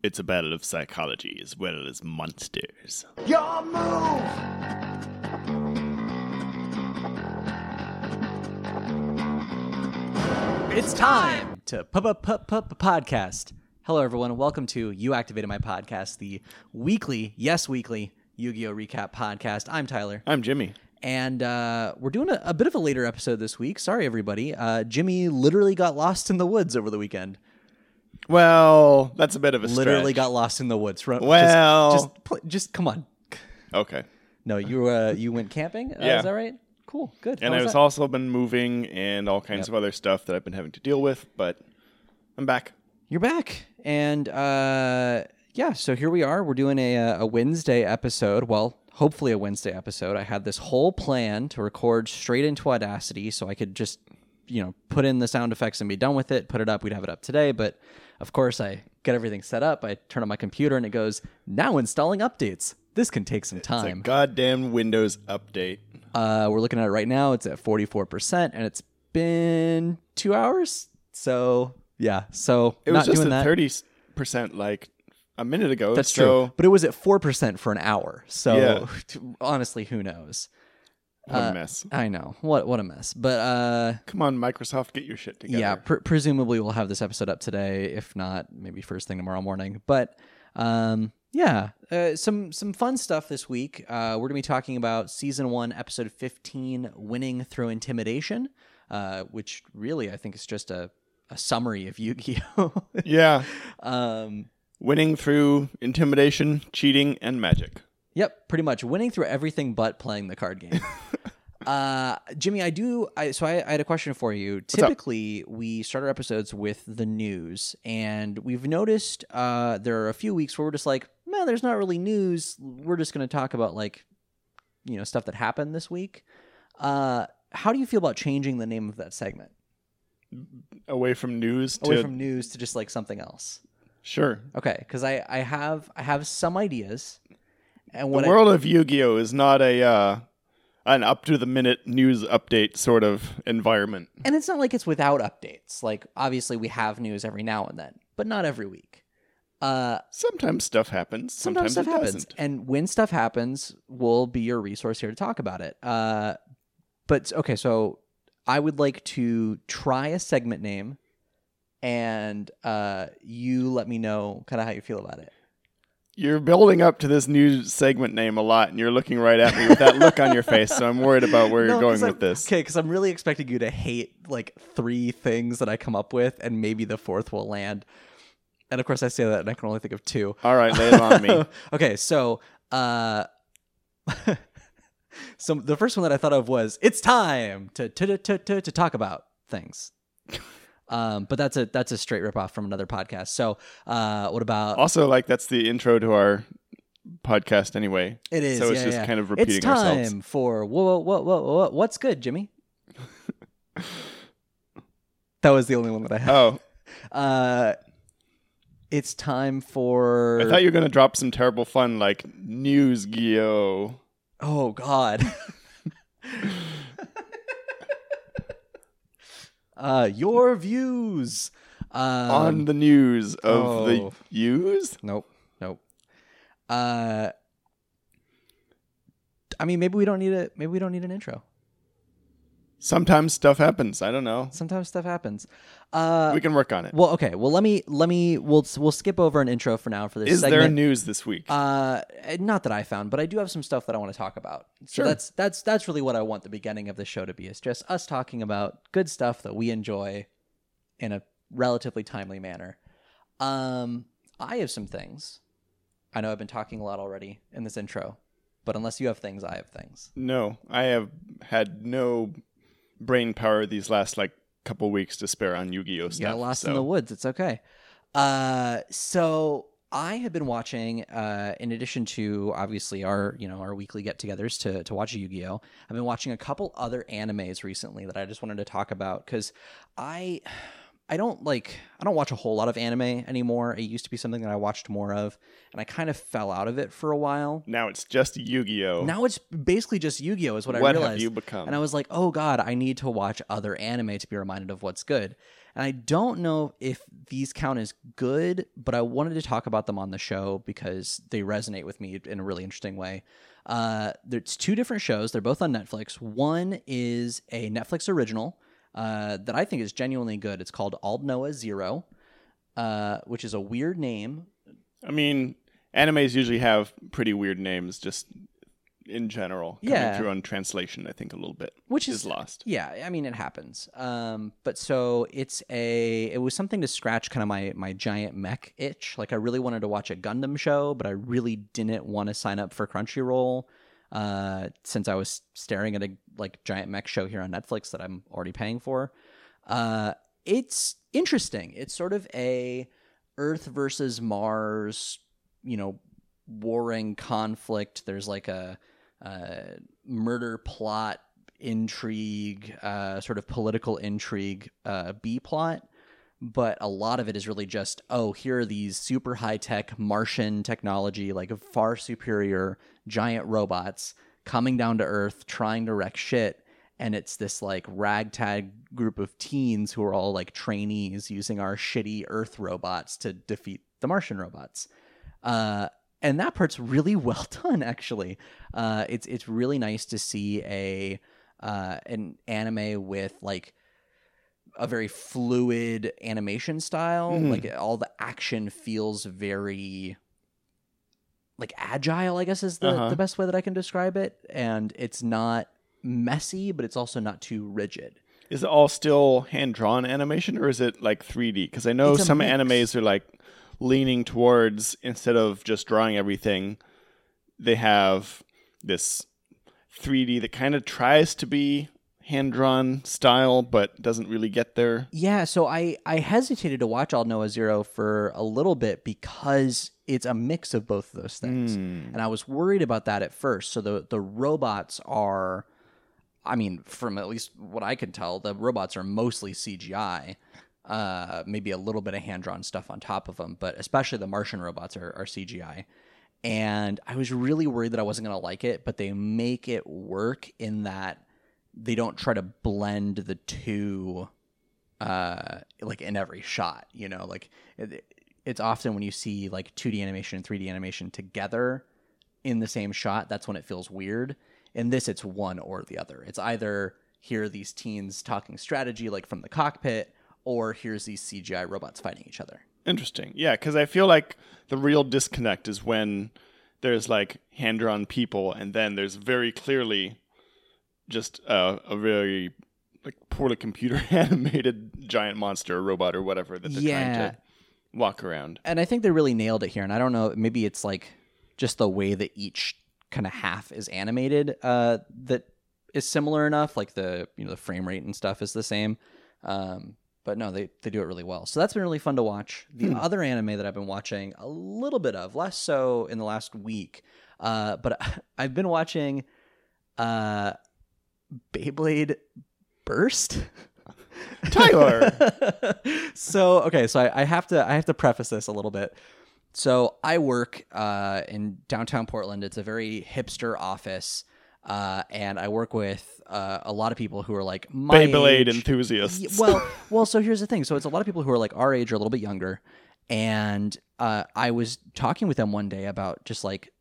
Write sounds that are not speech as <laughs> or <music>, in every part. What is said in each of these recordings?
It's a battle of psychology as well as monsters. Your move! It's time to p p p p podcast. Hello, everyone. Welcome to You Activated My Podcast, the weekly, yes, weekly Yu-Gi-Oh recap podcast. I'm Tyler, I'm Jimmy. and uh, we're doing a, a bit of a later episode this week. Sorry, everybody. Uh, Jimmy literally got lost in the woods over the weekend. Well, that's a bit of a Literally stretch. got lost in the woods. Ru- Well- just, just, pl- just come on. okay. No, you uh, you went camping. Uh, Yeah. is that right? Cool, good. And I've that? also been moving and all kinds of other stuff that I've been having to deal with, but I'm back. You're back, and uh, yeah. So here we are. We're doing a uh, a Wednesday episode. Well, hopefully a Wednesday episode. I had this whole plan to record straight into Audacity, so I could just you know put in the sound effects and be done with it. Put it up. We'd have it up today. But of course, I get everything set up. I turn on my computer, and it goes now installing updates. This can take some It's a time. goddamn Windows update. Uh, we're looking at it right now. It's at 44%, and it's been two hours. So, yeah. So, It was just doing at that. thirty percent like a minute ago. That's so true. But it was at 4% for an hour. So, Yeah. <laughs> honestly, who knows? What Uh, a mess. I know. What what a mess. But uh, Come on, Microsoft, get your shit together. yeah, pr- presumably we'll have this episode up today. If not, maybe first thing tomorrow morning. But um, yeah, uh, some some fun stuff this week. Uh, we're gonna be talking about season one, episode fifteen, "Winning Through Intimidation," uh, which really I think is just a a summary of Yu-Gi-Oh. <laughs> yeah. um, Winning through intimidation, cheating, and magic. Yep, pretty much winning through everything but playing the card game. <laughs> uh, Jimmy, I do. I, so I, I had a question for you. Typically, we start our episodes with the news, and we've noticed uh, there are a few weeks where we're just like, man, there's not really news. We're just going to talk about like, you know, stuff that happened this week. Uh, how do you feel about changing the name of that segment Away from news away to from news to just like something else? sure. Okay, because I, I have I have some ideas, and The what I, world of Yu-Gi-Oh is not a uh, an up to the minute news update sort of environment. And it's not like it's without updates. Like obviously we have news every now and then, but not every week. Uh Sometimes stuff happens. sometimes, Sometimes, stuff it happens. doesn't. And when stuff happens, we'll be your resource here to talk about it. Uh but okay, so I would like to try a segment name and uh you let me know kind of how you feel about it. You're building up to this new segment name a lot, and you're looking right at me with that look on your face. So I'm worried about where <laughs> you're going with this. Okay, because I'm really expecting you to hate like three things that I come up with, and maybe the fourth will land. And of course, I say that, and I can only think of two. All right, lay it on me. <laughs> okay, so uh, <laughs> so the first one that I thought of was it's time to to to to, to talk about things. Um, but that's a that's a straight ripoff from another podcast. So, uh, what about Also, like that's the intro to our podcast anyway. it is? so it's yeah, just yeah. kind of repeating It's time ourselves. for whoa, whoa, whoa, whoa, whoa, what's good, Jimmy? <laughs> that was the only one that I had. Oh, Uh, it's time for. I thought you were gonna drop some terrible fun like news Geo. Oh God. <laughs> uh, your views. Um, on the news of the oh. use. Nope. Nope. Uh, I mean, maybe we don't need a. Maybe we don't need an intro. Sometimes stuff happens. I don't know. Sometimes stuff happens. Uh, we can work on it. well, okay. Well, let me let me we'll we'll skip over an intro for now for this Is segment. there news this week? Uh, not that I found, but I do have some stuff that I want to talk about. So Sure. that's that's that's really what I want the beginning of the show to be. Is just us talking about good stuff that we enjoy in a relatively timely manner. Um, I have some things. I know I've been talking a lot already in this intro, but unless you have things, I have things. no, I have had no brain power these last like couple weeks to spare on Yu-Gi-Oh stuff. got lost in the woods. It's okay. Uh, so I have been watching, uh, in addition to obviously our, you know, our weekly get-togethers to to watch Yu-Gi-Oh. I've been watching a couple other animes recently that I just wanted to talk about because I, I don't like I don't watch a whole lot of anime anymore. It used to be something that I watched more of, and I kind of fell out of it for a while. Now it's just Yu-Gi-Oh. Now it's basically just Yu-Gi-Oh is what, I what realized. have you become? And I was like, oh God, I need to watch other anime to be reminded of what's good. And I don't know if these count as good, but I wanted to talk about them on the show because they resonate with me in a really interesting way. Uh, there's two different shows. They're both on Netflix. One is a Netflix original uh, that I think is genuinely good. It's called Aldnoah Zero, uh, which is a weird name. I mean, animes usually have pretty weird names, just in general. Coming Yeah. through on translation, I think a little bit, Which is is- lost. Yeah, I mean it happens. Um, but so it's a it was something to scratch kind of my my giant mech itch. Like I really wanted to watch a Gundam show, but I really didn't want to sign up for Crunchyroll uh, since I was staring at a like giant mech show here on Netflix that I'm already paying for. Uh, it's interesting. It's sort of a Earth versus Mars, you know, warring conflict. There's like a, uh murder plot intrigue, uh, sort of political intrigue, uh, B plot. But a lot of it is really just, oh, here are these super high tech Martian technology, like far superior giant robots coming down to Earth, trying to wreck shit. And it's this like ragtag group of teens who are all like trainees using our shitty Earth robots to defeat the Martian robots. Uh, and that part's really <laughs> well done, actually. Uh, it's it's really nice to see a uh, an anime with like a very fluid animation style. Mhm. Like all the action feels very like agile. I guess is the, Uh-huh. the best way that I can describe it. And it's not messy, but it's also not too rigid. Is it all still hand drawn animation or is it like 3D? Because I know some mix. animes are like leaning towards instead of just drawing everything, they have this 3D that kind of tries to be hand drawn style but doesn't really get there. Yeah, so I I hesitated to watch Aldnoah Zero for a little bit because it's a mix of both of those things, Hmm. and I was worried about that at first. So the the robots are, I mean, from at least what I can tell, the robots are mostly CGI. Uh, maybe a little bit of hand drawn stuff on top of them, but especially the Martian robots are, are CGI. And I was really worried that I wasn't gonna like it, but they make it work in that they don't try to blend the two uh like in every shot you know? Like it, it's often when you see like 2d animation and 3d animation together in the same shot that's when it feels weird. In this it's one or the other. It's either here these teens talking strategy like from the cockpit or here's these cgi robots fighting each other. Interesting. Yeah, because I feel like the real disconnect is when there's like hand drawn people, and then there's very clearly just a, a very like poorly computer <laughs> animated giant monster or robot or whatever that they're Yeah. trying to walk around. and i think they really nailed it here and i don't know maybe it's like just the way that each kind of half is animated uh that is similar enough like the you know the frame rate and stuff is the same um but no they they do it really well so that's been really fun to watch the other anime that i've been watching a little bit of less so in the last week uh but <laughs> i've been watching uh beyblade burst Tyler! <laughs> so okay, so I, I have to I have to preface this a little bit. So I work uh, in downtown Portland. It's a very hipster office, uh, and I work with uh, a lot of people who are like my Beyblade age. enthusiasts. Well, well, so here's the thing. So it's a lot of people who are like our age or a little bit younger, and uh, I was talking with them one day about just like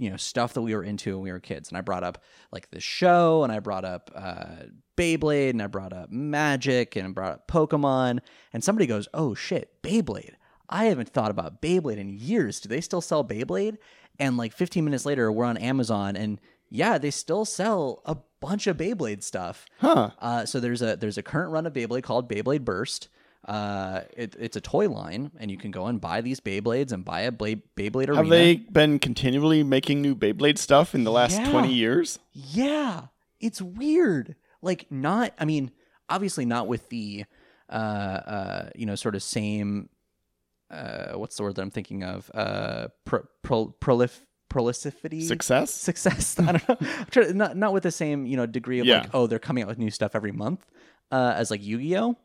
you know stuff that we were into when we were kids, and I brought up like the show, and I brought up uh, Beyblade, and I brought up Magic, and I brought up Pokemon, and somebody goes, "Oh shit, Beyblade." I haven't thought about Beyblade in years. Do they still sell Beyblade? And like 15 minutes later, we're on Amazon, and yeah, they still sell a bunch of Beyblade stuff. huh. Uh, so there's a there's a current run of Beyblade called Beyblade Burst. Uh, it, it's a toy line, and you can go and buy these Beyblades and buy a Blade, Beyblade arena. Have they been continually making new Beyblade stuff in the last Yeah. 20 years? Yeah, it's weird. Like not. I mean, obviously not with the, uh, uh, you know, sort of same. Uh, what's the word that I'm thinking of? Uh, pro, pro, prolif prolificity. Success? success. <laughs> I don't know. Trying- not not with the same you know degree of Yeah. like oh they're coming out with new stuff every month uh, as like Yu Gi Oh.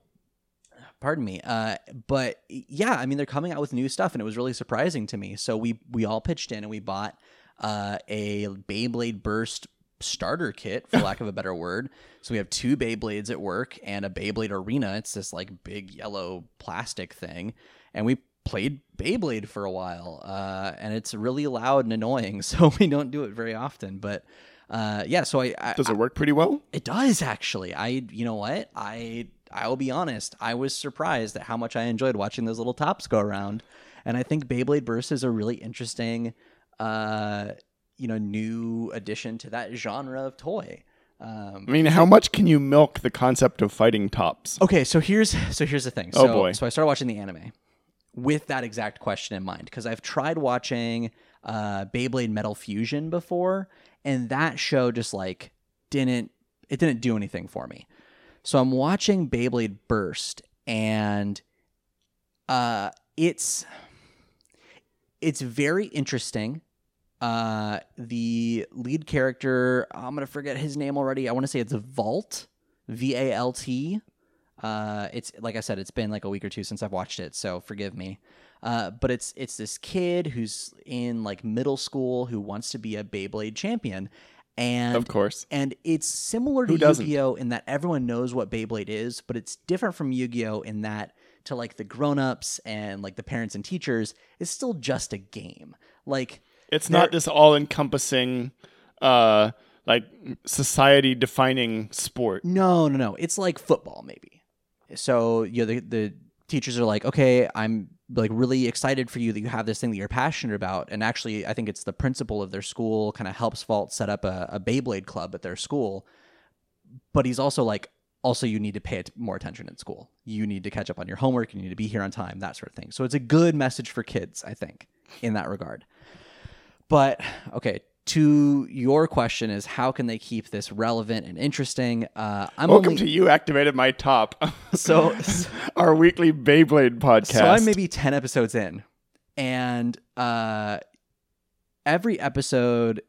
Pardon me. Uh, but yeah, I mean, they're coming out with new stuff, and it was really surprising to me. So we we all pitched in and we bought uh, a Beyblade Burst starter kit, for lack of a better word. So we have two Beyblades at work and a Beyblade Arena. It's this like big yellow plastic thing, and we played Beyblade for a while, uh, and it's really loud and annoying. <laughs> So we don't do it very often, but. Uh, yeah, so I, I Does it work pretty well? it does actually. I you know what? I I will be honest. I was surprised at how much I enjoyed watching those little tops go around. And I think Beyblade Burst is a really interesting uh you know new addition to that genre of toy. Um I mean, how much can you milk the concept of fighting tops? Okay, so here's so here's the thing. Oh, So, boy. So I started watching the anime with that exact question in mind because I've tried watching uh, Beyblade Metal Fusion before, and that show just like didn't it didn't do anything for me. So I'm watching Beyblade Burst, and uh, it's it's very interesting. Uh, the lead character, I'm gonna forget his name already. I want to say it's Valt, V A L T. Uh, it's like I said, it's been like a week or two since I've watched it, so forgive me. Uh, but it's it's this kid who's in like middle school who wants to be a Beyblade champion, and Of course. and it's similar to Who? Yu-Gi-Oh in that everyone knows what Beyblade is, but it's different from Yu-Gi-Oh in that to like the grown-ups and like the parents and teachers, it's still just a game. Like It's not this all-encompassing, uh, like society-defining sport. no, no, no. It's like football maybe. So, you know, the the teachers are like, "Okay, I'm like really excited for you that you have this thing that you're passionate about." And actually, I think it's the principal of their school kind of helps Valt set up a, a Beyblade club at their school. But he's also like, also you need to pay more attention in school. You need to catch up on your homework. You need to be here on time. That sort of thing. So it's a good message for kids, I think, in that regard. But okay, to your question is how can they keep this relevant and interesting? Uh, I'm Welcome only to you activated my top. <laughs> so <laughs> our weekly Beyblade podcast. so I'm maybe 10 episodes in. And uh every episode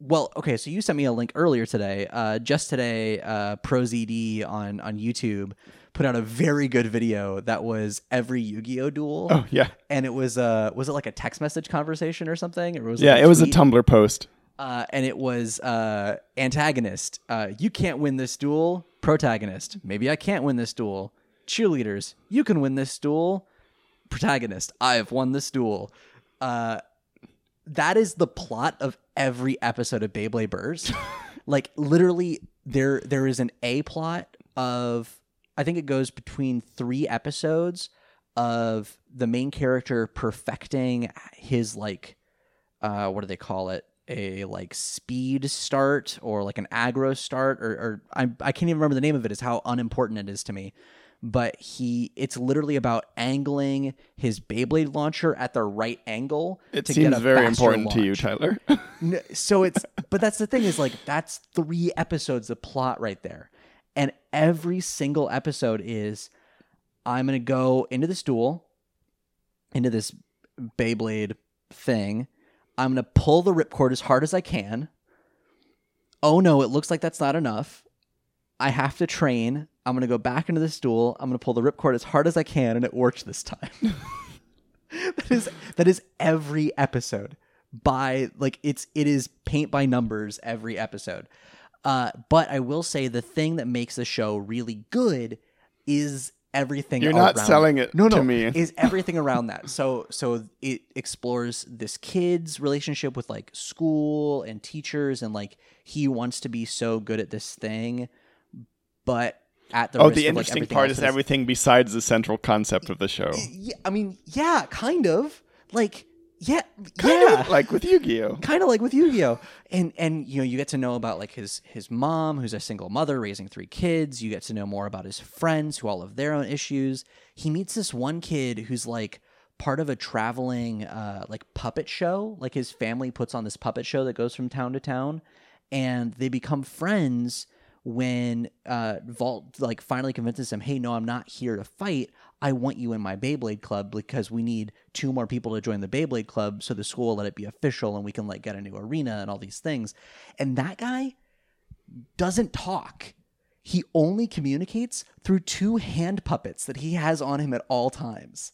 well, okay, so you sent me a link earlier today. Uh just today, uh ProZD on on YouTube put out a very good video that was every Yu-Gi-Oh duel. Oh yeah, And it was uh was it like a text message conversation or something? Or was yeah. like It was a tweet? Tumblr post. uh, and it was uh, antagonist. Uh, you can't win this duel. Protagonist. Maybe I can't win this duel. Cheerleaders. You can win this duel. Protagonist. I have won this duel. Uh, that is the plot of every episode of Beyblade Burst. <laughs> like literally, there there is an A plot of I think it goes between three episodes of the main character perfecting his like uh, what do they call it? A like speed start or like an aggro start or, or I I can't even remember the name of it. Is how unimportant it is to me. But he, it's literally about angling his Beyblade launcher at the right angle. It to seems get a very faster important to you. Tyler. So it's but that's the thing is like that's three episodes of plot right there and every single episode is i'm gonna go into this duel into this beyblade thing. I'm gonna pull the ripcord as hard as i can. Oh no it looks like that's not enough. I have to train. I'm gonna go back into this duel i'm gonna pull the ripcord as hard as i can and it works this time. <laughs> That is that is every episode. By like it's it is paint by numbers every episode uh but i will say the thing that makes the show really good is everything You're not selling it no no to me. <laughs> is everything around that so so it explores this kid's relationship with like school and teachers and like he wants to be so good at this thing but at the oh, the like, interesting everything part is everything besides the central concept of the show. yeah, I mean, yeah, kind of. Like, yeah, Kind yeah. of like with Yu-Gi-Oh. kind of like with Yu-Gi-Oh. And and you know, you get to know about like his his mom, who's a single mother raising three kids. You get to know more about his friends who all have their own issues. He meets this one kid who's like part of a traveling uh like puppet show. Like his family puts on this puppet show that goes from town to town and they become friends when uh Valt like finally convinces him, "Hey, no, I'm not here to fight. I want you in my Beyblade club because we need two more people to join the Beyblade club so the school will let it be official and we can like get a new arena and all these things." And that guy doesn't talk. he only communicates through two hand puppets that he has on him at all times.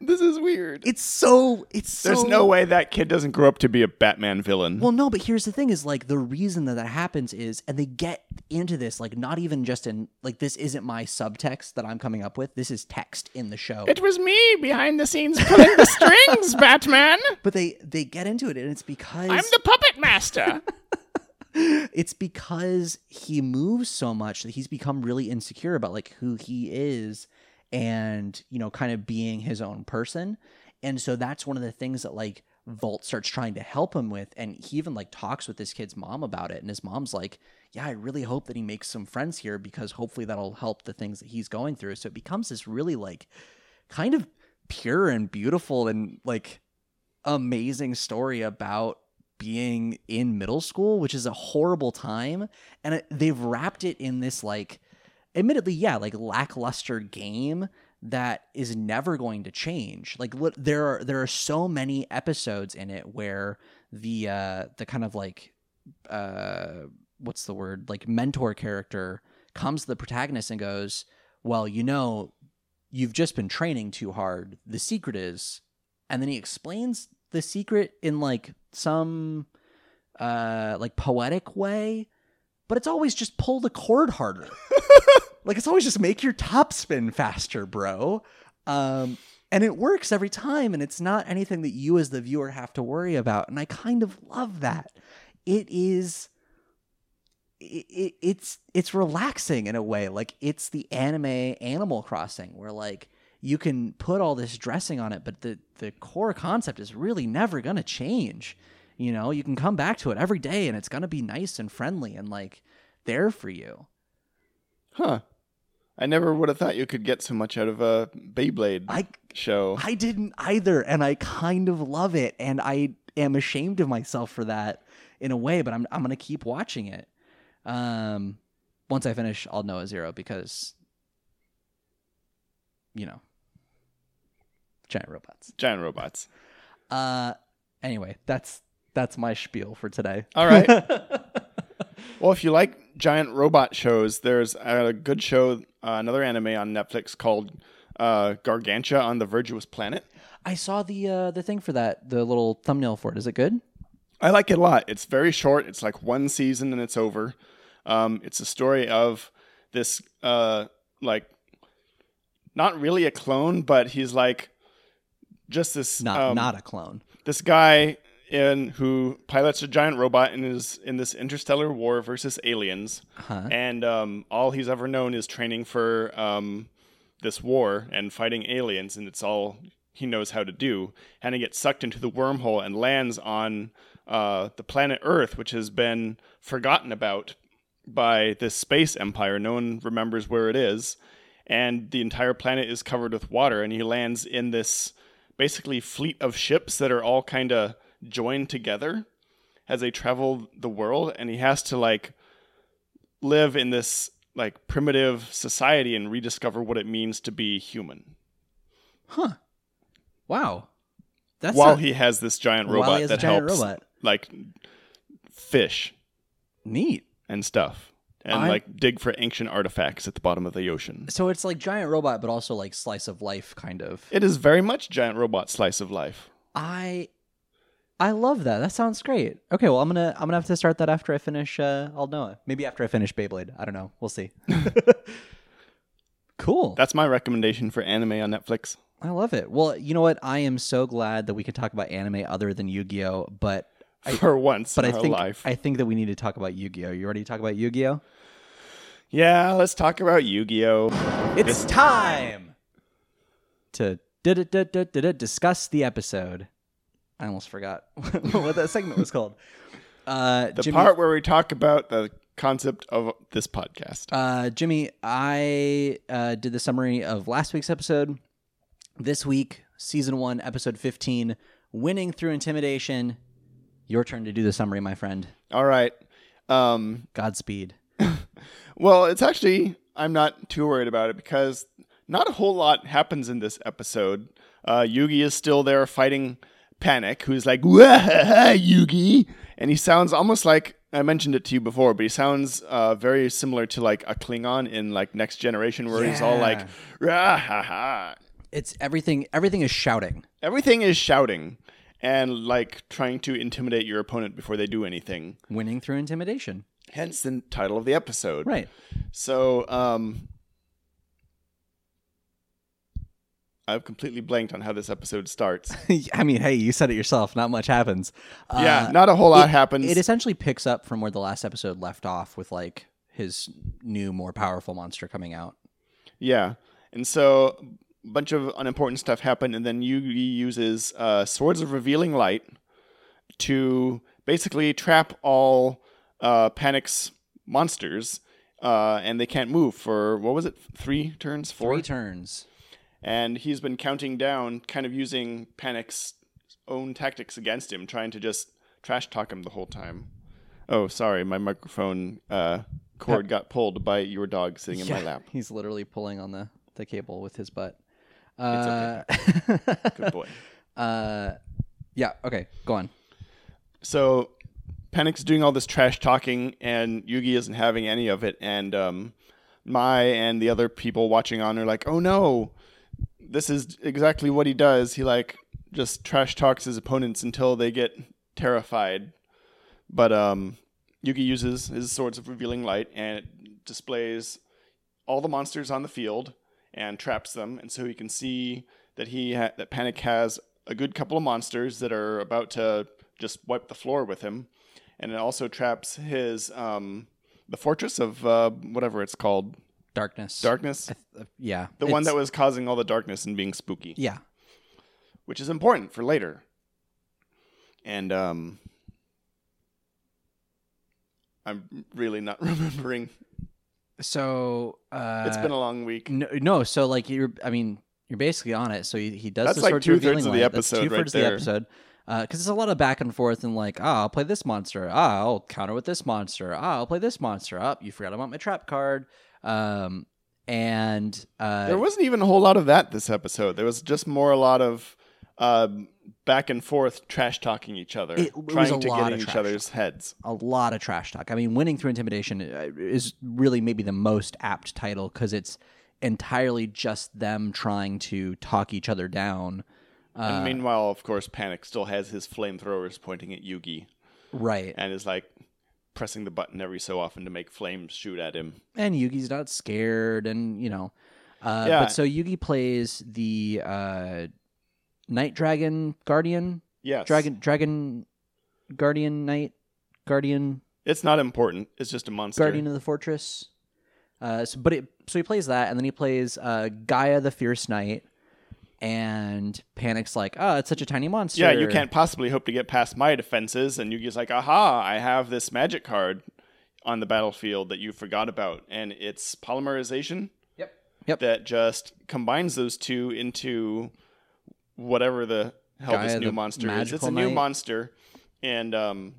This is weird. It's so it's There's so no way that kid doesn't grow up to be a Batman villain. Well, no, but here's the thing: is like the reason that that happens is, and they get into this like not even just in like this isn't my subtext that I'm coming up with. This is text in the show. it was me behind the scenes pulling the <laughs> strings, Batman. but they they get into it, and it's because I'm the puppet master. <laughs> it's because he moves so much that he's become really insecure about like who he is and you know kind of being his own person. And so that's one of the things that like Valt starts trying to help him with. And he even like talks with this kid's mom about it. And his mom's like yeah I really hope that he makes some friends here because hopefully that'll help the things that he's going through. So it becomes this really like kind of pure and beautiful and like amazing story about being in middle school, which is a horrible time. And it, they've wrapped it in this, like, admittedly, yeah, like lackluster game that is never going to change. Like, there are there are so many episodes in it where the uh the kind of like uh what's the word like mentor character comes to the protagonist and goes, "Well, you know, you've just been training too hard. The secret is," and then he explains the secret in like some uh like poetic way, but it's always just pull the cord harder. <laughs> like it's always just make your top spin faster, bro. Um and it works every time and it's not anything that you as the viewer have to worry about and I kind of love that. It is it, it, it's it's relaxing in a way like it's the anime animal crossing where like you can put all this dressing on it but the the core concept is really never going to change you know you can come back to it every day and it's going to be nice and friendly and like there for you huh. I never would have thought you could get so much out of a Beyblade i show. i didn't either and i kind of love it and i am ashamed of myself for that in a way but i'm i'm going to keep watching it um once i finish Aldnoah Zero because you know giant robots Giant robots. Uh anyway, that's that's my spiel for today. All right. <laughs> well, if you like giant robot shows, there's a good show, uh, another anime on Netflix called uh, Gargantia on the Verdurous Planet. I saw the uh the thing for that, the little thumbnail for it. Is it good? I like it a lot. It's very short. It's like one season and it's over. Um, it's a story of this, uh, like, not really a clone, but he's like just this Not um, not a clone. this guy in who pilots a giant robot and is in this interstellar war versus aliens. Huh. And um, all he's ever known is training for um, this war and fighting aliens, and it's all he knows how to do. And he gets sucked into the wormhole and lands on uh, the planet Earth, which has been forgotten about by this space empire. No one remembers where it is. And the entire planet is covered with water, and he lands in this basically fleet of ships that are all kind of joined together as they travel the world and he has to like live in this like primitive society and rediscover what it means to be human Huh. Wow. That's while not he has this giant robot he that giant helps robot. like fish neat. and stuff and I- like dig for ancient artifacts at the bottom of the ocean So it's like giant robot, but also like slice of life kind of. it is very much giant robot slice of life I I love that. That sounds great. Okay, well I'm gonna I'm gonna have to start that after I finish uh I'll know it. Maybe after I finish Beyblade. I don't know. We'll see. <laughs> cool. that's my recommendation for anime on netflix I love it. Well, you know what? I am so glad that we could talk about anime other than Yu-Gi-Oh, but for once but in I our think life I think that we need to talk about Yu-Gi-Oh. You ready to talk about Yu-Gi-Oh? yeah let's talk about yu-gi-oh It's time to discuss the episode. I almost forgot <laughs> what that segment was called. Uh, the Jimmy, part where we talk about the concept of this podcast uh, Jimmy, I uh, did the summary of last week's episode. This week, season one, episode fifteen, winning through intimidation. Your turn to do the summary, my friend. all right um Godspeed. <laughs> Well, it's actually I'm not too worried about it because not a whole lot happens in this episode. Uh, Yugi is still there fighting Panik, who's like "Wahaha, Yugi, and he sounds almost like I mentioned it to you before, but he sounds uh, very similar to like a Klingon in like Next Generation, where he's all like, "Rah, ha, ha." It's everything. Everything is shouting. everything is shouting and like trying to intimidate your opponent before they do anything. Winning through intimidation. Hence the title of the episode. Right. So, um, I've completely blanked on how this episode starts. <laughs> I mean, hey, you said it yourself. Not much happens. yeah, Uh, not a whole lot it- happens. It essentially picks up from where the last episode left off with like his new, more powerful monster coming out. Yeah, and so a bunch of unimportant stuff happened, and then Yugi uses uh, Swords of Revealing Light to basically trap all uh, Panik's monsters, uh, and they can't move for what was it? Three turns, four. Three turns. And he's been counting down, kind of using Panik's own tactics against him, trying to just trash talk him the whole time. Oh, sorry, my microphone uh, cord got pulled by your dog sitting in my lap. <laughs> He's literally pulling on the, the cable with his butt. It's okay. Uh, <laughs> Good boy. <laughs> uh, yeah. Okay. Go on. So Panic's doing all this trash talking, and Yugi isn't having any of it. And um, Mai and the other people watching on are like, "Oh no, this is exactly what he does. He like just trash talks his opponents until they get terrified." But um, Yugi uses his swords of revealing light, and it displays all the monsters on the field and traps them, and so he can see that he ha- that Panik has a good couple of monsters that are about to just wipe the floor with him, and it also traps his um, the fortress of uh, whatever it's called, Darkness. darkness, Uh, yeah. the one that was causing all the darkness and being spooky, Yeah. which is important for later. And um, I'm really not <laughs> remembering. So uh, It's been a long week. no, no. So like you're, I mean, you're basically on it. So he, he does. That's the like two-thirds of the episode right Two-thirds of there. the episode. Because it's a lot of back and forth and like, ah, I'll play this monster. Ah, I'll counter with this monster. Ah, I'll play this monster. Up, you forgot about my trap card. Um, and uh, There wasn't even a whole lot of that this episode. There was just more a lot of um, back and forth trash talking each other, It- it trying to get in each other's heads. a lot of trash talk. I mean, winning through intimidation uh, is really maybe the most apt title because it's entirely just them trying to talk each other down. Uh, and meanwhile, of course, Panik still has his flamethrowers pointing at Yugi Right. and is like pressing the button every so often to make flames shoot at him. and Yugi's not scared, and you know, uh, Yeah. but so Yugi plays the uh, Night Dragon Guardian, Yes, Dragon Dragon Guardian Knight Guardian It's not important. It's just a monster. Guardian of the Fortress. Uh, so, but it, so he plays that, and then he plays uh, Gaia the Fierce Knight, and Panik's like, "Oh, it's such a tiny monster." Yeah, you can't possibly hope to get past my defenses. And Yugi's like, aha, I have this magic card on the battlefield that you forgot about. And it's polymerization Yep. Yep. that just combines those two into whatever the hell Gaia, this new monster is. It's a new knight. monster. And um,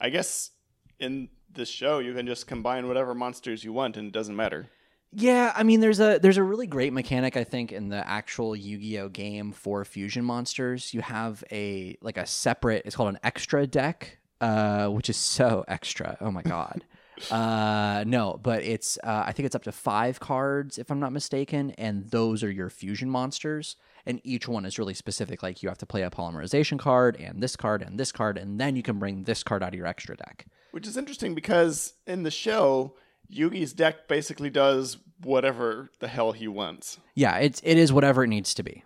I guess in this show, you can just combine whatever monsters you want and it doesn't matter. Yeah, I mean, there's a there's a really great mechanic I think in the actual Yu-Gi-Oh game for fusion monsters. You have a like a separate. It's called an extra deck, uh, which is so extra. Oh my god. <laughs> uh, no, but it's uh, I think it's up to five cards if I'm not mistaken, and those are your fusion monsters. And each one is really specific. Like you have to play a polymerization card and this card and this card, and then you can bring this card out of your extra deck. Which is interesting because in the show, Yugi's deck basically does whatever the hell he wants. Yeah, it's it is whatever it needs to be.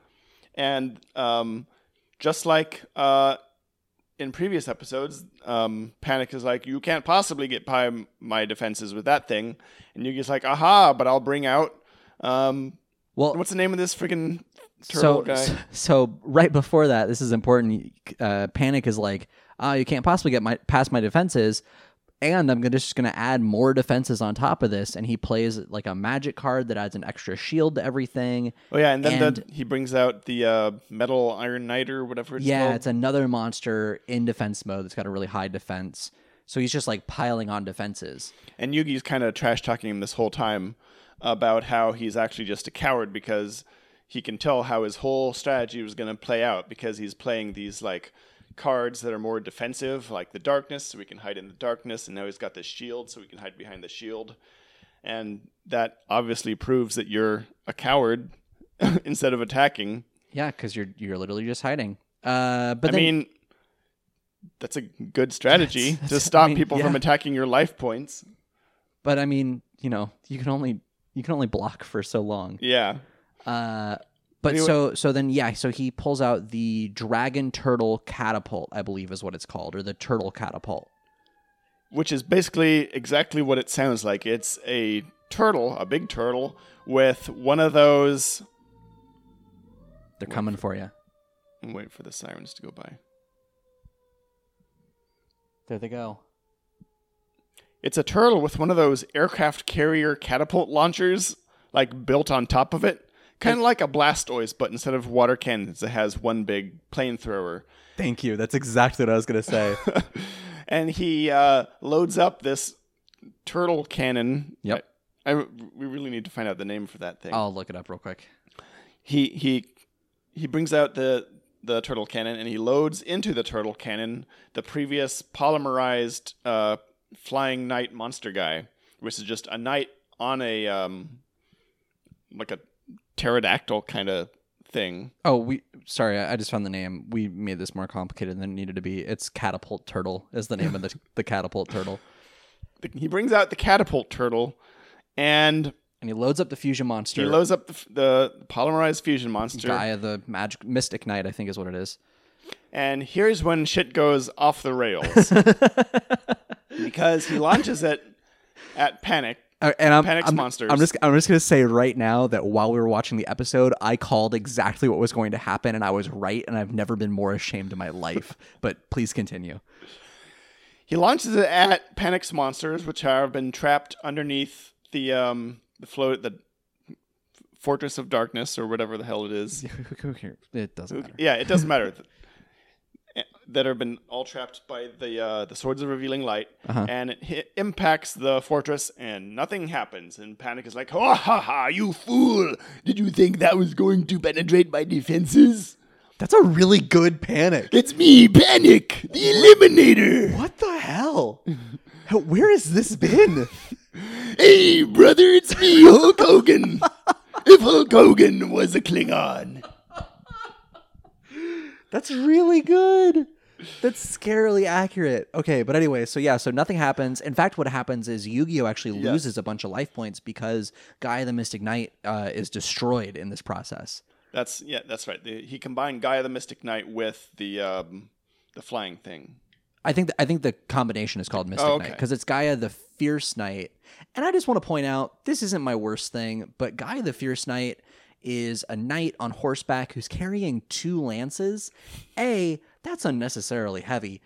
And um, just like uh, in previous episodes, um, Panik is like, "You can't possibly get by my defenses with that thing," and Yugi's like, "Aha!" But I'll bring out um, Well, what's the name of this freaking turtle so, guy? so so right before that, this is important. Uh, Panik is like, "Ah, you can't possibly get my past my defenses." And I'm gonna, just going to add more defenses on top of this. And he plays like a magic card that adds an extra shield to everything. oh yeah, and then and- the, he brings out the uh, metal Iron Knight or whatever it's yeah, called. it's another monster in defense mode that's got a really high defense. So he's just like piling on defenses. And Yugi's kind of trash talking him this whole time about how he's actually just a coward because he can tell how his whole strategy was going to play out because he's playing these like cards that are more defensive, like the darkness, so we can hide in the darkness, and now he's got this shield, so we can hide behind the shield. And that obviously proves that you're a coward <laughs> instead of attacking. Yeah, because you're you're literally just hiding. Uh, but I then, mean, that's a good strategy <laughs> That's- to stop I mean, people from attacking your life points. but I mean, you know, you can only you can only block for so long. Yeah. Uh, but Anyway- so so then yeah, so he pulls out the dragon turtle catapult, I believe is what it's called, or the turtle catapult. which is basically exactly what it sounds like. It's a turtle, a big turtle, with one of those. They're coming for you. I'm waiting for the sirens to go by. There they go. It's a turtle with one of those aircraft carrier catapult launchers, like built on top of it. Kind of like a Blastoise, but instead of water cannons, it has one big plane thrower. Thank you. That's exactly what I was gonna say. <laughs> and he uh, loads up this turtle cannon. Yep. I, I- we really need to find out the name for that thing. I'll look it up real quick. he he he brings out the the turtle cannon and he loads into the turtle cannon the previous polymerized uh, flying knight monster guy, which is just a knight on a um, like a pterodactyl kind of thing. Oh, we sorry, I just found the name. We made this more complicated than it needed to be. It's catapult turtle is the name of the <laughs> the catapult turtle. He brings out the catapult turtle, and And he loads up the fusion monster. he loads up the, the polymerized fusion monster. Gaia the magic mystic knight, I think is what it is. And here's when shit goes off the rails. <laughs> because he launches it at Panik. Uh, and I'm, Panik's I'm, monsters. I'm just I'm just gonna say right now that while we were watching the episode, I called exactly what was going to happen, and I was right, and I've never been more ashamed in my life. <laughs> but please continue. He launches it at Panik's monsters, which have been trapped underneath the um the float the Fortress of Darkness or whatever the hell it is. <laughs> it doesn't matter. yeah, it doesn't matter. <laughs> that have been all trapped by the uh, the swords of revealing light, Uh-huh. and it hit, impacts the fortress, and nothing happens. And Panik is like, "Ha ha ha! You fool! Did you think that was going to penetrate my defenses? That's a really good panic. It's me, Panik, the Eliminator. What the hell? Where has this been? <laughs> Hey, brother, it's me, Hulk Hogan. if Hulk Hogan was a Klingon." That's really good. That's scarily accurate. Okay, but anyway, so yeah, so nothing happens. In fact, what happens is Yu-Gi-Oh actually Yes. loses a bunch of life points because Gaia the Mystic Knight uh, is destroyed in this process. That's yeah, that's right. The, he combined Gaia the Mystic Knight with the um, the flying thing. I think th- I think the combination is called Mystic Oh, Knight because it's Gaia the Fierce Knight. And I just want to point out this isn't my worst thing, but Gaia the Fierce Knight is a knight on horseback who's carrying two lances. A, that's unnecessarily heavy.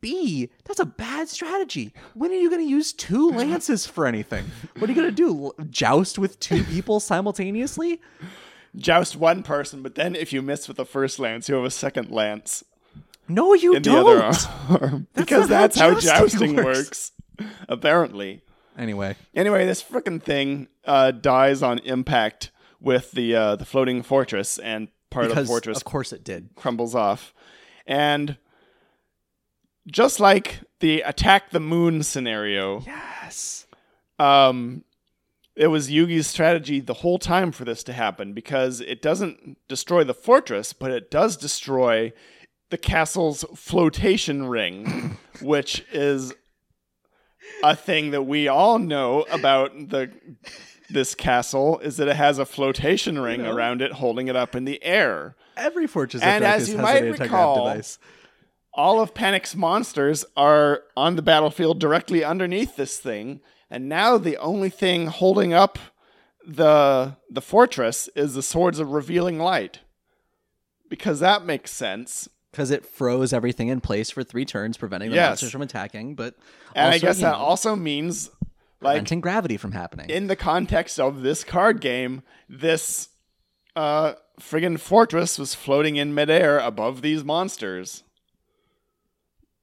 B, that's a bad strategy. When are you going to use two <laughs> lances for anything? What are you going to do? Joust with two <laughs> people simultaneously? Joust one person, but then if you miss with the first lance, you have a second lance No, you in don't. the other arm <laughs> because not that's how jousting works. works. Apparently. Anyway, Anyway, this frickin' thing uh, dies on impact with the uh, the floating fortress, and part of the fortress of course it did. crumbles off. And just like the attack the moon scenario, Yes. um, it was Yugi's strategy the whole time for this to happen because it doesn't destroy the fortress, but it does destroy the castle's flotation ring, <laughs> which is a thing that we all know about the this castle is that it has a flotation ring around it holding it up in the air. Every Fortress And as you might recall, all of Panik's monsters are on the battlefield directly underneath this thing, and now the only thing holding up the the fortress is the swords of revealing light. Because that makes sense. because it froze everything in place for three turns, preventing the Yes. monsters from attacking. But And I guess that know, also means like preventing gravity from happening. in the context of this card game, this uh friggin' fortress was floating in midair above these monsters.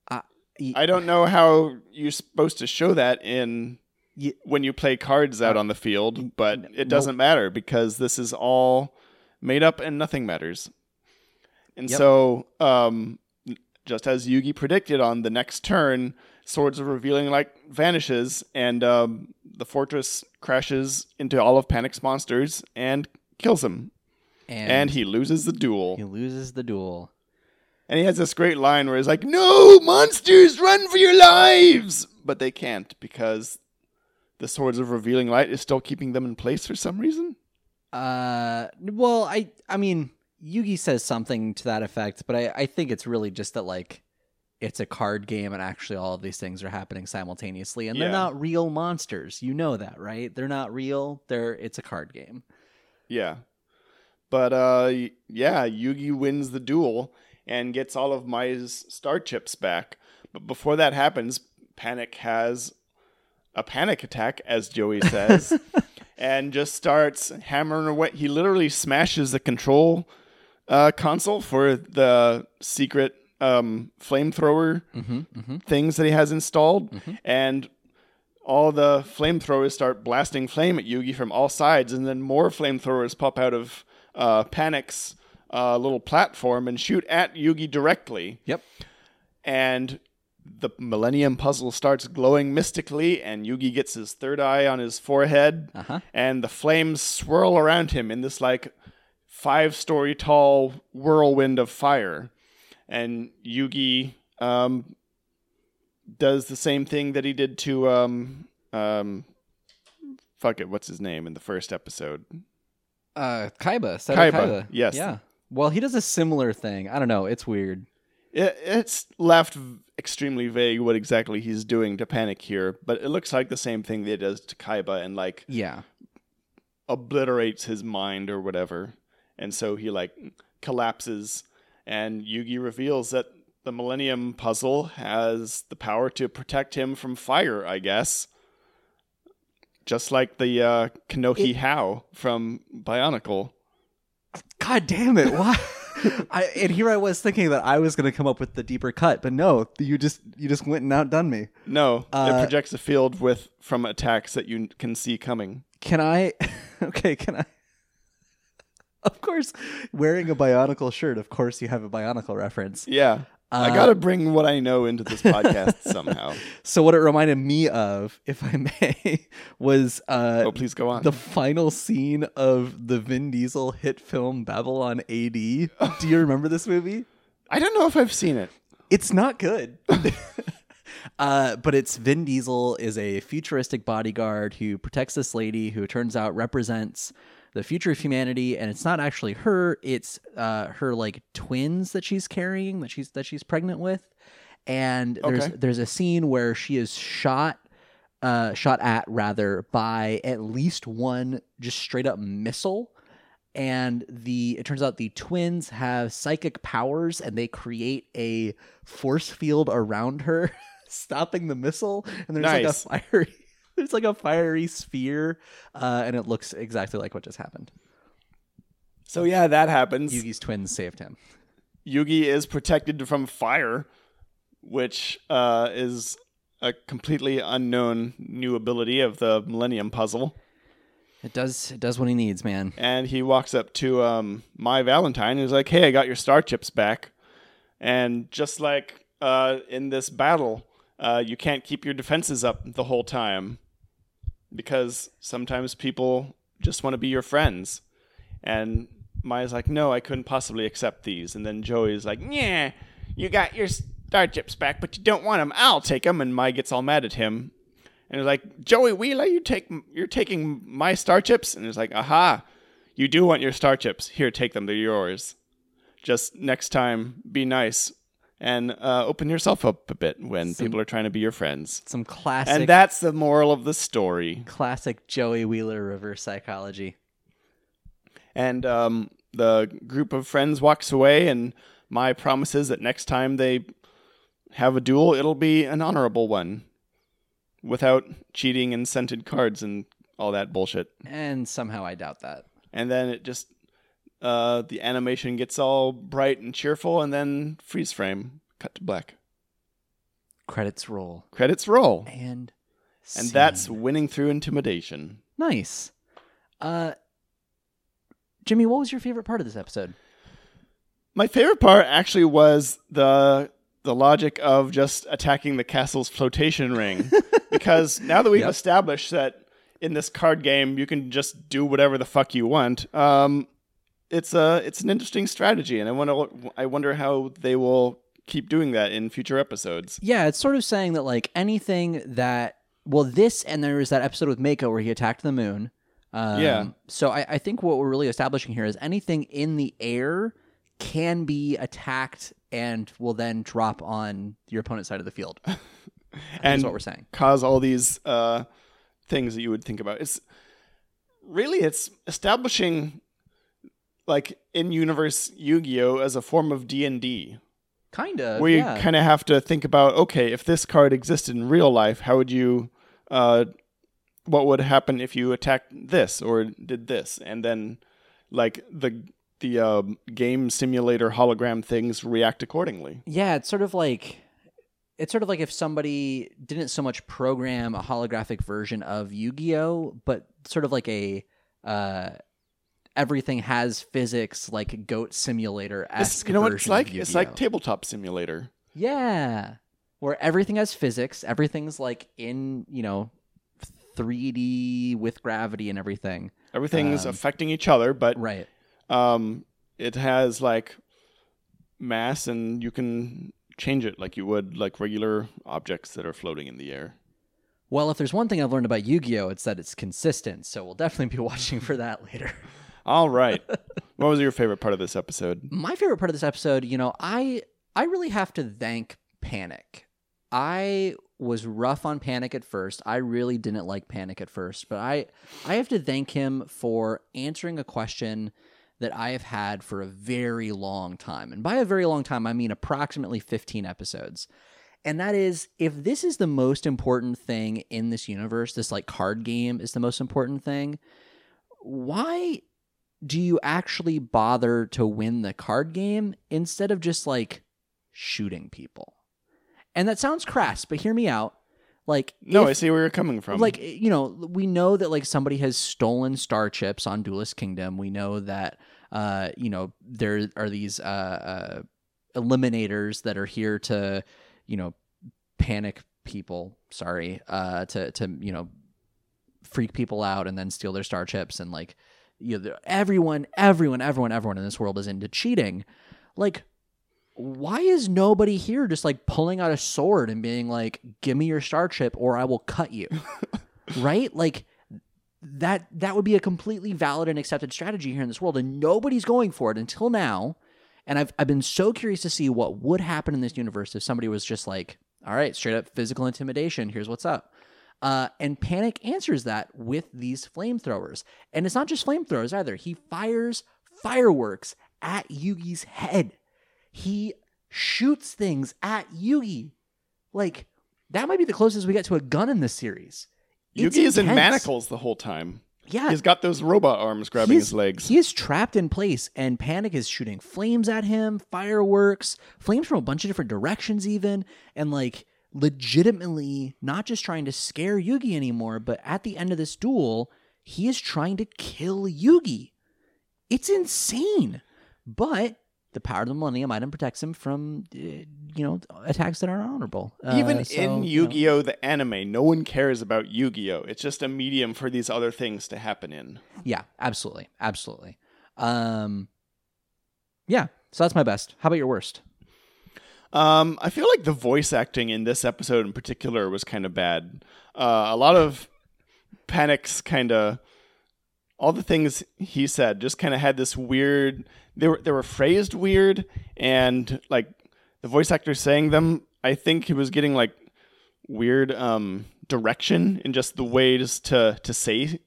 Uh, y- I don't know how you're supposed to show that in y- when you play cards out on the field, but it doesn't matter because this is all made up and nothing matters. And Yep. so, um, just as Yugi predicted on the next turn, Swords of Revealing Light vanishes, and um, the fortress crashes into all of Panik's monsters and kills him. And, And he loses the duel. he loses the duel. And he has this great line where he's like, No, monsters, run for your lives! But they can't because the Swords of Revealing Light is still keeping them in place for some reason. Uh, well, I I mean, Yugi says something to that effect, but I I think it's really just that like it's a card game and actually all of these things are happening simultaneously and they're not real monsters. You know that, right? They're not real. They're it's a card game. Yeah. But uh yeah, Yugi wins the duel and gets all of Mai's star chips back. But before that happens, Panik has a panic attack, as Joey <laughs> says, and just starts hammering away. He literally smashes the control uh, console for the secret um, flamethrower Mm-hmm, mm-hmm. things that he has installed, and all the flamethrowers start blasting flame at Yugi from all sides, and then more flamethrowers pop out of uh, Panik's uh, little platform and shoot at Yugi directly. Yep. And the Millennium Puzzle starts glowing mystically, and Yugi gets his third eye on his forehead, Uh-huh. and the flames swirl around him in this like five story tall whirlwind of fire. And Yugi um, does the same thing that he did to um, um, fuck it, what's his name in the first episode? Uh Kaiba, Seto Kaiba, Kaiba. yes. Yeah. Well, he does a similar thing. I don't know, it's weird. It, it's left extremely vague what exactly he's doing to Panik here, but it looks like the same thing that he does to Kaiba and like Yeah. obliterates his mind or whatever. And so he like collapses and Yugi reveals that the Millennium Puzzle has the power to protect him from fire, I guess. Just like the uh, Kanohi Hau from Bionicle. God damn it! Why? <laughs> I, and here I was thinking that I was going to come up with the deeper cut, but no, you just you just went and outdone me. No, Uh, it projects a field with from attacks that you can see coming. Can I? <laughs> Okay, can I? <laughs> Of course, wearing a Bionicle shirt. Of course, you have a Bionicle reference. Yeah. I Uh, got to bring what I know into this podcast <laughs> somehow. So what it reminded me of, if I may, <laughs> was uh, Oh, please go on. the final scene of the Vin Diesel hit film Babylon AD. Do you remember this movie? I don't know if I've seen it. It's not good. uh, but it's Vin Diesel is a futuristic bodyguard who protects this lady who turns out represents the future of humanity, and it's not actually her; it's uh, her like twins that she's carrying that she's that she's pregnant with. And there's Okay. there's a scene where she is shot uh, shot at rather by at least one just straight up missile and the it turns out the twins have psychic powers and they create a force field around her <laughs> stopping the missile and there's Nice. like a fiery there's like a fiery sphere uh, and it looks exactly like what just happened So yeah, that happens. yugi's twins saved him Yugi is protected from fire, which uh, is a completely unknown new ability of the Millennium Puzzle. it does it does what he needs man And he walks up to um, Mai Valentine and is like, "Hey, I got your star chips back." And just like uh, in this battle, uh, you can't keep your defenses up the whole time because sometimes people just want to be your friends. And Maya's like, "No, I couldn't possibly accept these." And then Joey's like, "Yeah, you got your star chips back, but you don't want them. I'll take them." And Maya gets all mad at him. And he's like, Joey Wheeler, you take you're taking my star chips, and he's like, aha, you do want your star chips. Here, take them. They're yours. Just next time, be nice and uh, open yourself up a bit when Some- people are trying to be your friends. some classic And that's the moral of the story. classic joey wheeler reverse psychology And um, the group of friends walks away, and Mai promise is that next time they have a duel, it'll be an honorable one, without cheating and scented cards and all that bullshit. and somehow i doubt that and then it just uh, the animation gets all bright and cheerful, and then freeze frame, cut to black. credits roll Credits roll, and and that's winning through intimidation. Nice. Uh Jimmy, what was your favorite part of this episode? My favorite part actually was the the logic of just attacking the castle's flotation ring. <laughs> because now that we've Yep. established that in this card game you can just do whatever the fuck you want, um, it's a it's an interesting strategy, and I wonder I wonder how they will keep doing that in future episodes. Yeah, it's sort of saying that like anything that well, this and there was that episode with Mako where he attacked the moon. Um, Yeah. So I, I think what we're really establishing here is anything in the air can be attacked and will then drop on your opponent's side of the field. <laughs> and That's what we're saying. cause all these uh, things that you would think about. It's really it's establishing like in universe Yu-Gi-Oh as a form of D and D, Kind of. We yeah. kind of have to think about okay, if this card existed in real life, how would you, uh, what would happen if you attacked this or did this, and then like the the um, game simulator hologram things react accordingly. Yeah, it's sort of like it's sort of like if somebody didn't so much program a holographic version of Yu-Gi-Oh, but sort of like a uh everything has physics like goat simulator esque you know what it's like? It's like tabletop simulator. Yeah. Where everything has physics, everything's like in, you know, 3D with gravity and everything. Everything's Um, affecting each other, but Right. um, it has like mass, and you can change it like you would like regular objects that are floating in the air. Well, if there's one thing I've learned about Yu-Gi-Oh, it's that it's consistent. So we'll definitely be <laughs> watching for that later. All right. what was your favorite part of this episode? my favorite part of this episode, you know, I I really have to thank Panik. I was rough on Panik at first. I really didn't like Panik at first, but I I have to thank him for answering a question that I have had for a very long time. And by a very long time, I mean approximately 15 episodes. And that is if this is the most important thing in this universe, this like card game is the most important thing, why do you actually bother to win the card game instead of just like shooting people? And that sounds crass, but hear me out. Like No, if- I see where you're coming from. like you know we know that like somebody has stolen star chips on duelist kingdom we know that uh you know there are these uh, uh eliminators that are here to you know panic people sorry uh to to you know freak people out and then steal their star chips and like you know everyone everyone everyone everyone in this world is into cheating like why is nobody here just like pulling out a sword and being like, "Give me your star chip, or I will cut you"? <laughs> right? Like that. That would be a completely valid and accepted strategy here in this world, and nobody's going for it until now. And I've I've been so curious to see what would happen in this universe if somebody was just like, "All right, straight up physical intimidation. Here's what's up." Uh, and Panik answers that with these flamethrowers, and it's not just flamethrowers either. He fires fireworks at Yugi's head he shoots things at Yugi. Like that might be the closest we get to a gun in this series. It's Yugi is in manacles the whole time. Yeah, He's got those robot arms grabbing he is- his legs. He is trapped in place, and Panik is shooting flames at him, fireworks, flames from a bunch of different directions, even, and like legitimately not just trying to scare Yugi anymore, but at the end of this duel, he is trying to kill Yugi. It's insane, but the power of the Millennium item protects him from, uh, you know, attacks that are honorable. Uh, Even so, in Yu-Gi-Oh the anime, no one cares about Yu-Gi-Oh. It's just a medium for these other things to happen in. Yeah, absolutely, absolutely. Um, yeah, so that's my best. How about your worst? Um, I feel like the voice acting in this episode in particular was kind of bad. Uh, a lot of Panik's kind of all the things he said just kind of had this weird. They were they were phrased weird, and like the voice actor saying them, I think he was getting like weird um, direction in just the ways to to say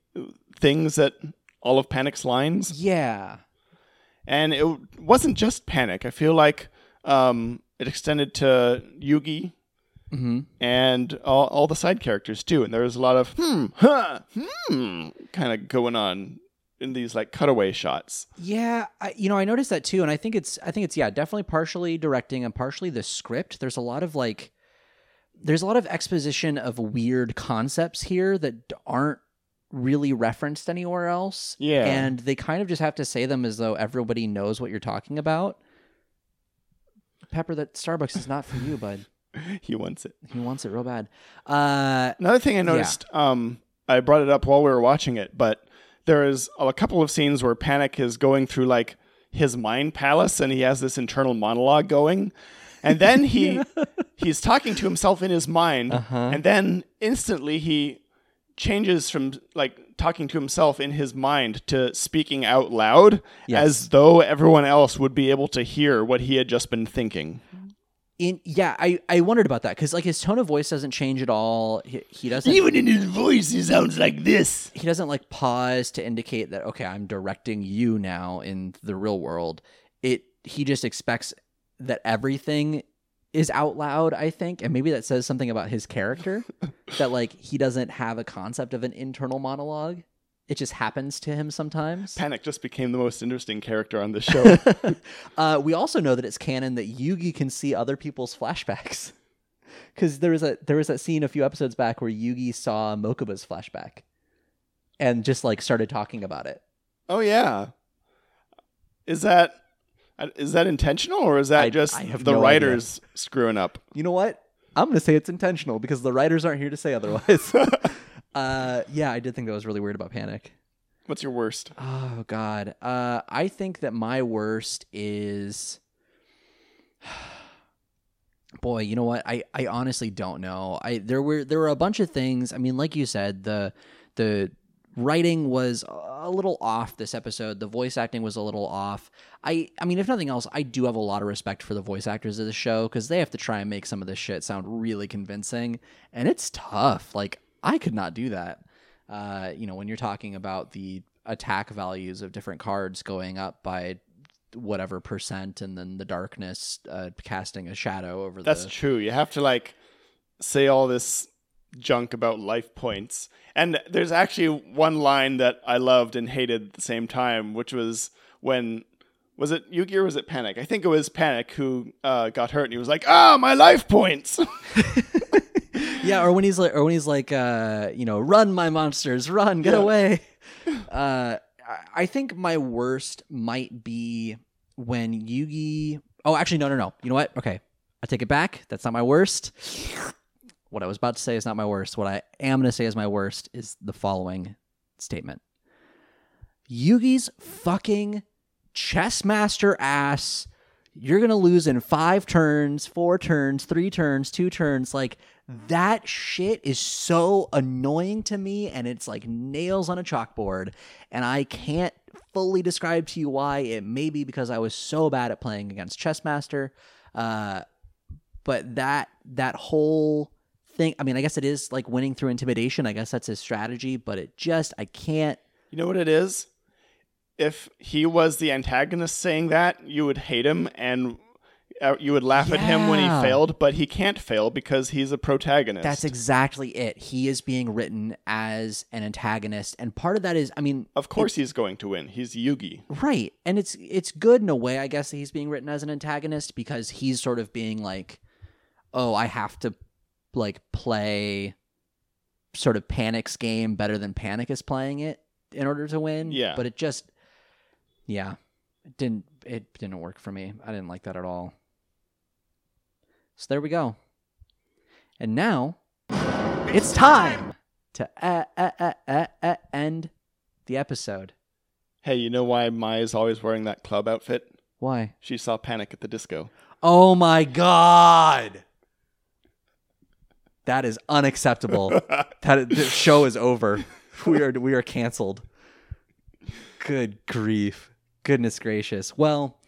things that all of Panik's lines Yeah, and it wasn't just Panik. I feel like um, it extended to Yugi hmm and all, all the side characters too. And there was a lot of hmm, huh, hmm, kind of going on in these like cutaway shots. yeah. I, you know, I noticed that too, and I think it's, I think it's, yeah, definitely partially directing and partially the script. There's a lot of like, there's a lot of exposition of weird concepts here that aren't really referenced anywhere else. Yeah. and they kind of just have to say them as though everybody knows what you're talking about. Pepper, that Starbucks is not for you, bud. <laughs> he wants it. He wants it real bad. Uh, Another thing I noticed, um, I brought it up while we were watching it, but there is a couple of scenes where Panik is going through like his mind palace and he has this internal monologue going. And then he <laughs> he's talking to himself in his mind, Uh-huh. and then instantly he changes from like talking to himself in his mind to speaking out loud Yes. as though everyone else would be able to hear what he had just been thinking. in yeah, I I wondered about that because like his tone of voice doesn't change at all. He, he doesn't Even in his voice, he sounds like this. he doesn't like pause to indicate that okay i'm directing you now in the real world it he just expects that everything is out loud i think and maybe that says something about his character <laughs> that like he doesn't have a concept of an internal monologue it just happens to him sometimes Panik just became the most interesting character on the <laughs> show. <laughs> uh, we also know that it's canon that yugi can see other people's flashbacks because there was a there was that scene a few episodes back where yugi saw mokuba's flashback and just like started talking about it Oh yeah. Is that is that intentional or is that I- just I the no writers screwing up? You know what? I'm going to say it's intentional because the writers aren't here to say otherwise. <laughs> <laughs> uh, yeah, I did think that was really weird about Panik. What's your worst? Oh God, uh, I think that my worst is. <sighs> Boy, you know what? I, I honestly don't know. I there were there were a bunch of things. I mean, like you said, the the writing was a little off this episode. The voice acting was a little off. I I mean, if nothing else, I do have a lot of respect for the voice actors of the show because they have to try and make some of this shit sound really convincing, and it's tough. Like I could not do that. Uh, you know, when you're talking about the attack values of different cards going up by whatever percent, and then the darkness uh, casting a shadow over the That's the. true. You have to like say all this junk about life points. And there's actually one line that I loved and hated at the same time, which was when was it Yugi or was it Panik? I think it was Panik who uh, got hurt, and he was like, "Ah, my life points." <laughs> yeah, or when he's like, or when he's like, uh, you know, run, my monsters, run, get Yeah. away. <laughs> Uh, I- I think my worst might be when Yugi. Oh, actually, no, no, no. You know what? Okay, I take it back. That's not my worst. What I was about to say is not my worst. What I am going to say is my worst is the following statement. Yugi's fucking chess master ass. You're going to lose in five turns, four turns, three turns, two turns. Like, that shit is so annoying to me, and it's like nails on a chalkboard. And I can't fully describe to you why. It may be because I was so bad at playing against Chessmaster. Uh, but that that whole thing, I mean, I guess it is like winning through intimidation. I guess that's his strategy, but it just, I can't. You know what it is? If he was the antagonist saying that, you would hate him and uh, you would laugh at him when he failed, but he can't fail because he's a protagonist. That's exactly it. He is being written as an antagonist, and part of that is, I mean, of course he's going to win. He's Yugi. right, and it's it's good in a way, I guess, that he's being written as an antagonist because he's sort of being like, oh, I have to like play sort of Panik's game better than Panik is playing it in order to win. Yeah. but it just, yeah, it didn't it didn't work for me. I didn't like that at all. So there we go. And now it's time to uh, uh, uh, uh, uh, end the episode. Hey, you know why Maya's always wearing that club outfit? Why? She saw Panic at the disco. Oh my god. That is unacceptable. that the show is over. We are we are canceled. Good grief. Goodness gracious. Well,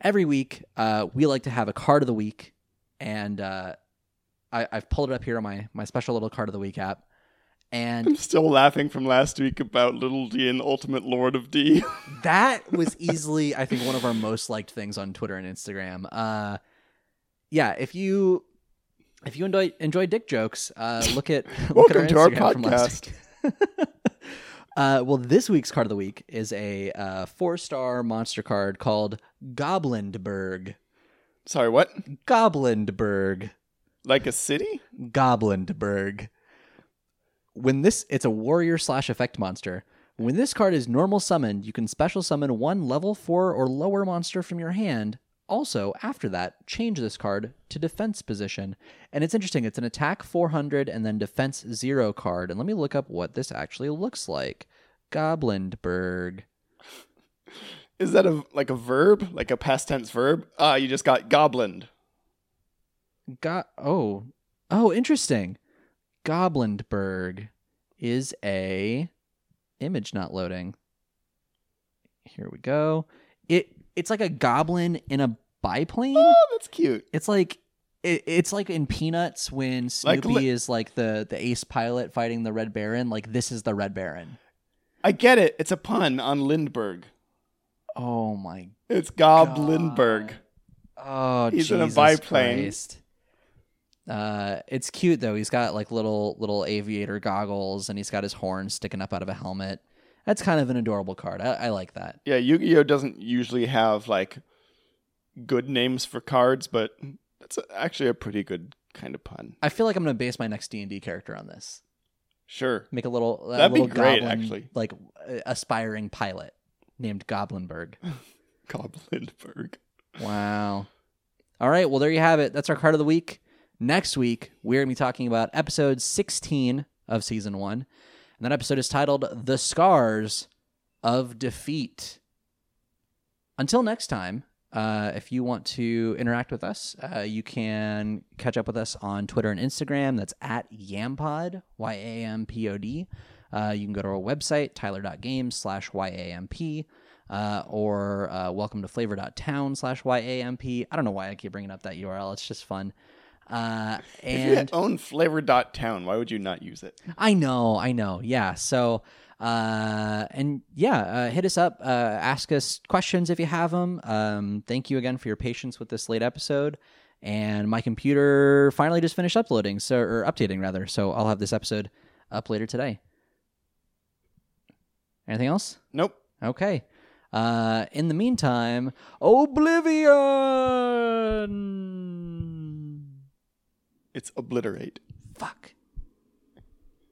every week uh, we like to have a card of the week, and uh, I, I've pulled it up here on my my special little card of the week app. And I'm still laughing from last week about Little D and Ultimate Lord of D. <laughs> that was easily i think one of our most liked things on twitter and instagram uh yeah if you if you enjoy enjoy dick jokes uh <laughs> look at look Welcome at to our Instagram from last podcast. <laughs> uh well this week's card of the week is a uh four star monster card called goblinberg Sorry, what? goblinberg Like a city? Goblinberg. When this, it's a warrior slash effect monster. When this card is normal summoned, you can special summon one level four or lower monster from your hand also, after that, change this card to defense position. And it's interesting, it's an attack 400 and then defense 0 card. And let me look up what this actually looks like. Goblinberg. Is that a like a verb, like a past tense verb? Ah, you just got goblined. Got oh. Oh, interesting. Goblinberg is a image not loading. Here we go. It it's like a goblin in a biplane. Oh, that's cute. It's like it, it's like in Peanuts when Like Snoopy li- is like the the ace pilot fighting the Red Baron. Like this is the Red Baron. I get it. It's a pun on Lindbergh. Oh my! It's Goblinberg. Oh, He's in a biplane. Christ. Uh, it's cute though. He's got like little little aviator goggles, and he's got his horn sticking up out of a helmet. That's kind of an adorable card. I, I like that. Yeah, Yu-Gi-Oh doesn't usually have like good names for cards, but that's actually a pretty good kind of pun. I feel like I'm gonna base my next D and D character on this. Sure. Make a little a That'd be little great, goblin, actually. like uh, aspiring pilot named Goblinberg. <laughs> Goblinberg. Wow. All right. Well, there you have it. That's our card of the week. Next week, we're going to be talking about episode 16 of season one. And that episode is titled The Scars of Defeat. Until next time, uh, if you want to interact with us, uh, you can catch up with us on Twitter and Instagram. That's at Yampod, Y A M P O D. Uh, you can go to our website, tyler.games slash YAMP, uh, or uh, welcome to flavor.town slash YAMP. I don't know why I keep bringing up that URL. It's just fun. Uh, If you and own flavor.town, why would you not use it? I know, I know. Yeah. So, uh, and yeah, uh, hit us up, uh, ask us questions if you have them. Um, thank you again for your patience with this late episode. And my computer finally just finished uploading, so or updating rather. So I'll have this episode up later today. Anything else? Nope. Okay. Uh, in the meantime, Oblivion. It's obliterate. Fuck.